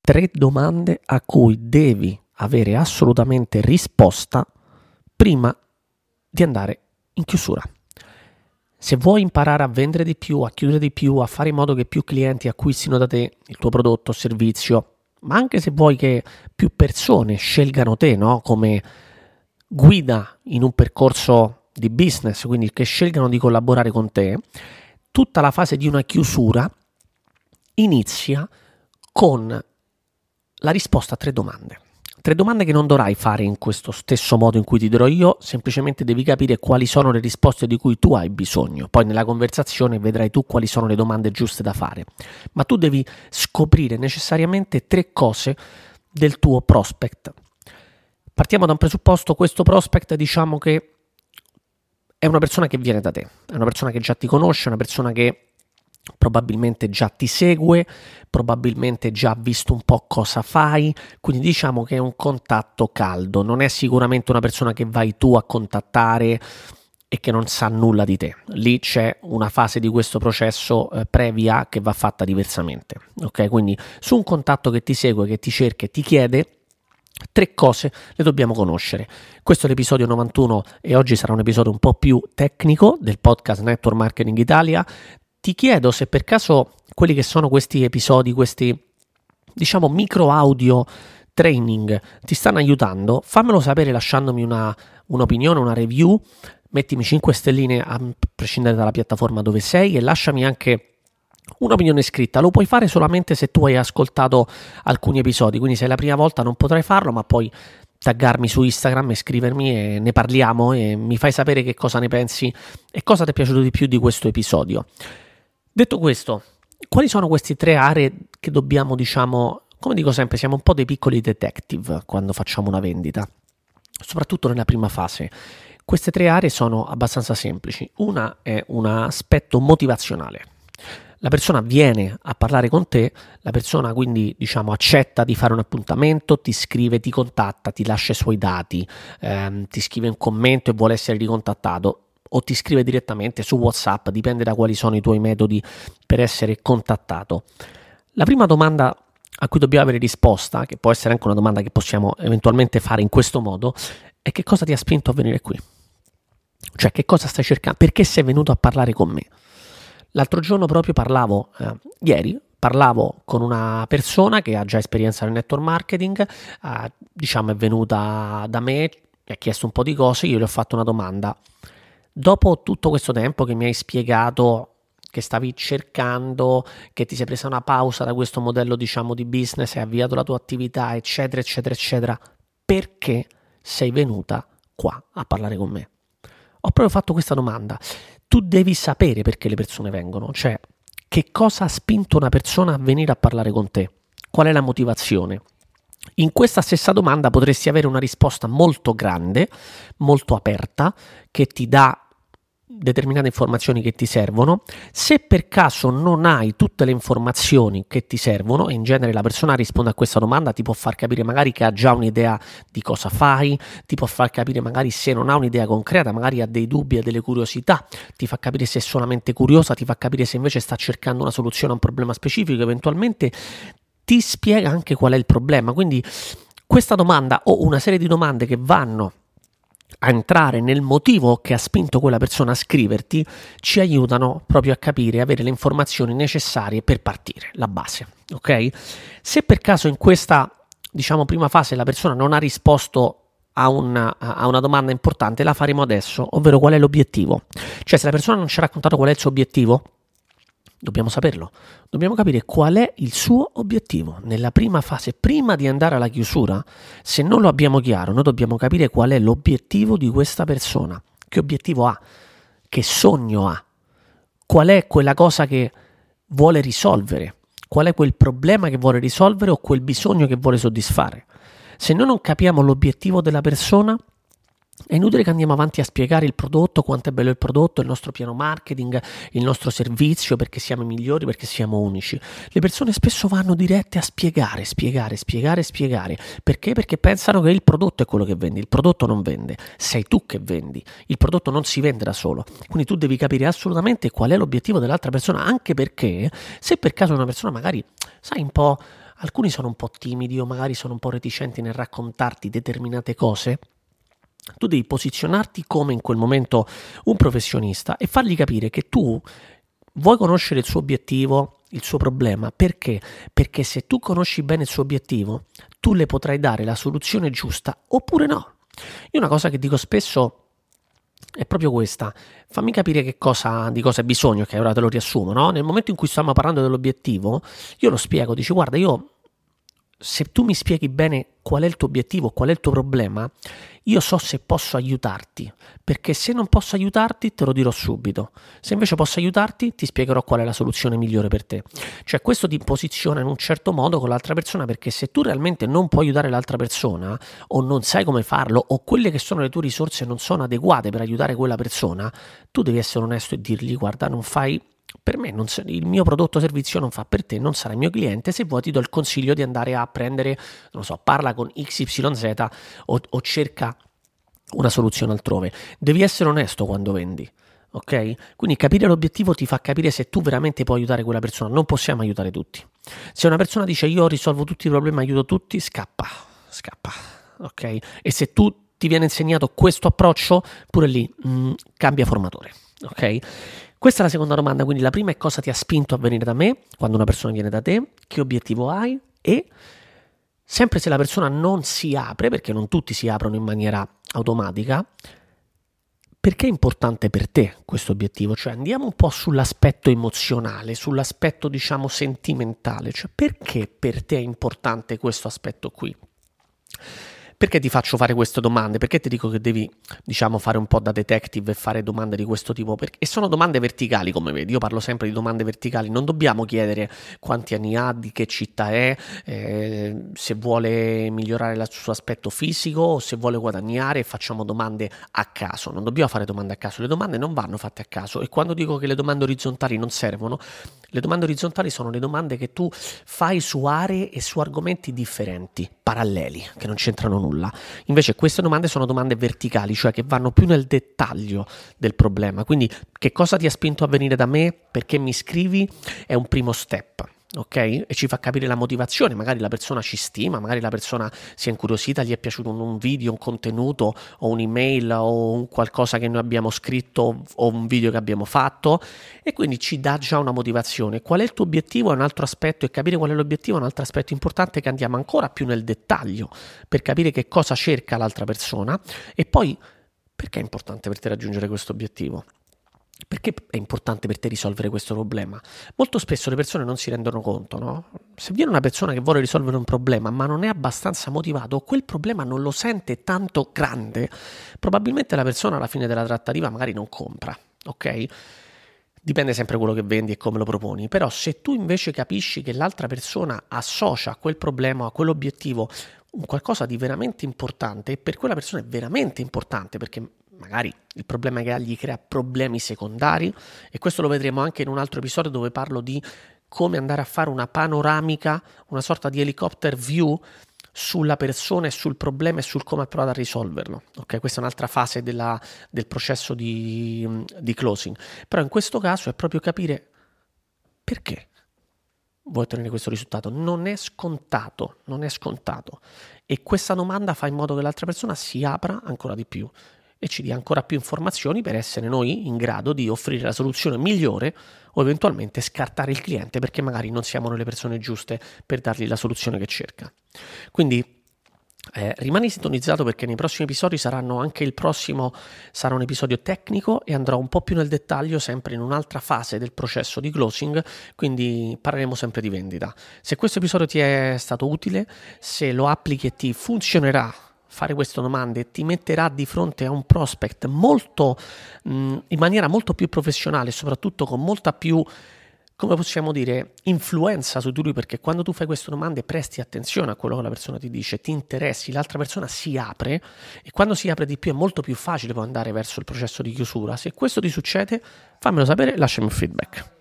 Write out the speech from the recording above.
tre domande a cui devi avere assolutamente risposta prima di andare in chiusura. Se vuoi imparare a vendere di più, a chiudere di più, a fare in modo che più clienti acquistino da te il tuo prodotto o servizio, ma anche se vuoi che più persone scelgano te no? come guida in un percorso di business, quindi che scelgano di collaborare con te, tutta la fase di una chiusura inizia con la risposta a tre domande. Tre domande che non dovrai fare in questo stesso modo in cui ti dirò io, semplicemente devi capire quali sono le risposte di cui tu hai bisogno. Poi nella conversazione vedrai tu quali sono le domande giuste da fare. Ma tu devi scoprire necessariamente tre cose del tuo prospect. Partiamo da un presupposto, questo prospect diciamo che è una persona che viene da te, è una persona che già ti conosce, una persona che probabilmente già ti segue, probabilmente già ha visto un po' cosa fai, quindi diciamo che è un contatto caldo, non è sicuramente una persona che vai tu a contattare e che non sa nulla di te. Lì c'è una fase di questo processo eh, previa che va fatta diversamente. Ok, quindi su un contatto che ti segue, che ti cerca e ti chiede Tre cose le dobbiamo conoscere. Questo è l'episodio 91 e oggi sarà un episodio un po' più tecnico del podcast Network Marketing Italia ti chiedo se per caso quelli che sono questi episodi, questi diciamo micro audio training ti stanno aiutando, fammelo sapere lasciandomi una, un'opinione, una review, mettimi 5 stelline a prescindere dalla piattaforma dove sei e lasciami anche un'opinione scritta. Lo puoi fare solamente se tu hai ascoltato alcuni episodi, quindi se è la prima volta non potrai farlo, ma poi taggarmi su Instagram e scrivermi e ne parliamo e mi fai sapere che cosa ne pensi e cosa ti è piaciuto di più di questo episodio. Detto questo, quali sono queste tre aree che dobbiamo, diciamo, come dico sempre, siamo un po' dei piccoli detective quando facciamo una vendita, soprattutto nella prima fase. Queste tre aree sono abbastanza semplici. Una è un aspetto motivazionale. La persona viene a parlare con te, la persona quindi diciamo accetta di fare un appuntamento, ti scrive, ti contatta, ti lascia i suoi dati, ehm, ti scrive un commento e vuole essere ricontattato o ti scrive direttamente su WhatsApp, dipende da quali sono i tuoi metodi per essere contattato. La prima domanda a cui dobbiamo avere risposta, che può essere anche una domanda che possiamo eventualmente fare in questo modo, è che cosa ti ha spinto a venire qui? Cioè, che cosa stai cercando? Perché sei venuto a parlare con me? L'altro giorno proprio parlavo, eh, ieri, parlavo con una persona che ha già esperienza nel network marketing, eh, diciamo è venuta da me, mi ha chiesto un po' di cose, io gli ho fatto una domanda dopo tutto questo tempo che mi hai spiegato che stavi cercando, che ti sei presa una pausa da questo modello, diciamo, di business, hai avviato la tua attività, eccetera, eccetera, eccetera, perché sei venuta qua a parlare con me? Ho proprio fatto questa domanda. Tu devi sapere perché le persone vengono, cioè che cosa ha spinto una persona a venire a parlare con te? Qual è la motivazione? In questa stessa domanda potresti avere una risposta molto grande, molto aperta, che ti dà determinate informazioni che ti servono. Se per caso non hai tutte le informazioni che ti servono, e in genere la persona risponde a questa domanda, ti può far capire magari che ha già un'idea di cosa fai, ti può far capire magari se non ha un'idea concreta, magari ha dei dubbi, ha delle curiosità, ti fa capire se è solamente curiosa, ti fa capire se invece sta cercando una soluzione a un problema specifico, eventualmente ti spiega anche qual è il problema. Quindi questa domanda o una serie di domande che vanno a entrare nel motivo che ha spinto quella persona a scriverti ci aiutano proprio a capire avere le informazioni necessarie per partire, la base, ok? Se per caso in questa, diciamo, prima fase la persona non ha risposto a una, a una, domanda importante, la faremo adesso, ovvero qual è l'obiettivo. Cioè, se la persona non ci ha raccontato qual è il suo obiettivo, Dobbiamo saperlo, dobbiamo capire qual è il suo obiettivo. Nella prima fase, prima di andare alla chiusura. Se non lo abbiamo chiaro, noi dobbiamo capire qual è l'obiettivo di questa persona, che obiettivo ha, che sogno ha, qual è quella cosa che vuole risolvere, qual è quel problema che vuole risolvere o quel bisogno che vuole soddisfare. Se noi non capiamo l'obiettivo della persona, è inutile che andiamo avanti a spiegare il prodotto, quanto è bello il prodotto, il nostro piano marketing, il nostro servizio, perché siamo i migliori, perché siamo unici. Le persone spesso vanno dirette a spiegare, spiegare, spiegare, spiegare. Perché? Perché pensano che il prodotto è quello che vendi. Il prodotto non vende, sei tu che vendi. Il prodotto non si vende da solo. Quindi tu devi capire assolutamente qual è l'obiettivo dell'altra persona, anche perché se per caso una persona magari, sai, un po' alcuni sono un po' timidi o magari sono un po' reticenti nel raccontarti determinate cose, tu devi posizionarti come in quel momento un professionista e fargli capire che tu vuoi conoscere il suo obiettivo, il suo problema. Perché? Perché se tu conosci bene il suo obiettivo, tu le potrai dare la soluzione giusta oppure no. Io una cosa che dico spesso è proprio questa. Fammi capire che cosa, di cosa hai bisogno, che ora te lo riassumo, no? Nel momento in cui stiamo parlando dell'obiettivo, io lo spiego, dici guarda, io se tu mi spieghi bene qual è il tuo obiettivo, qual è il tuo problema, io so se posso aiutarti, perché se non posso aiutarti te lo dirò subito, se invece posso aiutarti ti spiegherò qual è la soluzione migliore per te. Cioè questo ti posiziona in un certo modo con l'altra persona, perché se tu realmente non puoi aiutare l'altra persona o non sai come farlo o quelle che sono le tue risorse non sono adeguate per aiutare quella persona, tu devi essere onesto e dirgli guarda non fai per me non, il mio prodotto o servizio non fa per te, non sarà il mio cliente, se vuoi ti do il consiglio di andare a prendere, non so, parla con XYZ o, o cerca una soluzione altrove. Devi essere onesto quando vendi. Ok? Quindi capire l'obiettivo ti fa capire se tu veramente puoi aiutare quella persona. Non possiamo aiutare tutti. Se una persona dice io risolvo tutti i problemi, aiuto tutti, scappa, scappa. Ok? E se tu ti viene insegnato questo approccio, pure lì mh, mm, cambia formatore. Ok? Questa è la seconda domanda, quindi la prima è cosa ti ha spinto a venire da me quando una persona viene da te, che obiettivo hai e sempre se la persona non si apre, perché non tutti si aprono in maniera automatica, perché è importante per te questo obiettivo? Cioè andiamo un po' sull'aspetto emozionale, sull'aspetto diciamo sentimentale, cioè perché per te è importante questo aspetto qui? Perché ti faccio fare queste domande? Perché ti dico che devi, diciamo, fare un po' da detective e fare domande di questo tipo? E sono domande verticali, come vedi. Io parlo sempre di domande verticali. Non dobbiamo chiedere quanti anni ha, di che città è, eh, se vuole migliorare il suo aspetto fisico o se vuole guadagnare. Facciamo domande a caso. Non dobbiamo fare domande a caso. Le domande non vanno fatte a caso. E quando dico che le domande orizzontali non servono, le domande orizzontali sono le domande che tu fai su aree e su argomenti differenti, paralleli, che non c'entrano nulla nulla. Invece queste domande sono domande verticali, cioè che vanno più nel dettaglio del problema. Quindi che cosa ti ha spinto a venire da me? Perché mi scrivi? È un primo step ok? E ci fa capire la motivazione, magari la persona ci stima, magari la persona si è incuriosita, gli è piaciuto un, video, un contenuto o un'email o un qualcosa che noi abbiamo scritto o un video che abbiamo fatto e quindi ci dà già una motivazione. Qual è il tuo obiettivo è un altro aspetto e capire qual è l'obiettivo è un altro aspetto importante che andiamo ancora più nel dettaglio per capire che cosa cerca l'altra persona e poi perché è importante per te raggiungere questo obiettivo. Perché è importante per te risolvere questo problema? Molto spesso le persone non si rendono conto, no? Se viene una persona che vuole risolvere un problema ma non è abbastanza motivato quel problema non lo sente tanto grande, probabilmente la persona alla fine della trattativa magari non compra, ok? Dipende sempre quello che vendi e come lo proponi, però se tu invece capisci che l'altra persona associa a quel problema, a quell'obiettivo, un qualcosa di veramente importante e per quella persona è veramente importante perché magari il problema che ha gli crea problemi secondari e questo lo vedremo anche in un altro episodio dove parlo di come andare a fare una panoramica, una sorta di helicopter view sulla persona e sul problema e sul come ha provato a risolverlo. Ok, questa è un'altra fase della, del processo di, di closing. Però in questo caso è proprio capire perché vuoi ottenere questo risultato. Non è scontato, non è scontato. E questa domanda fa in modo che l'altra persona si apra ancora di più e ci dia ancora più informazioni per essere noi in grado di offrire la soluzione migliore o eventualmente scartare il cliente perché magari non siamo noi le persone giuste per dargli la soluzione che cerca. Quindi eh, rimani sintonizzato perché nei prossimi episodi saranno anche il prossimo sarà un episodio tecnico e andrò un po' più nel dettaglio sempre in un'altra fase del processo di closing quindi parleremo sempre di vendita se questo episodio ti è stato utile se lo applichi e ti funzionerà fare queste domande ti metterà di fronte a un prospect molto mh, in maniera molto più professionale soprattutto con molta più come possiamo dire, influenza su di lui perché quando tu fai queste domande presti attenzione a quello che la persona ti dice, ti interessi, l'altra persona si apre e quando si apre di più è molto più facile poi andare verso il processo di chiusura. Se questo ti succede, fammelo sapere, lasciami un feedback.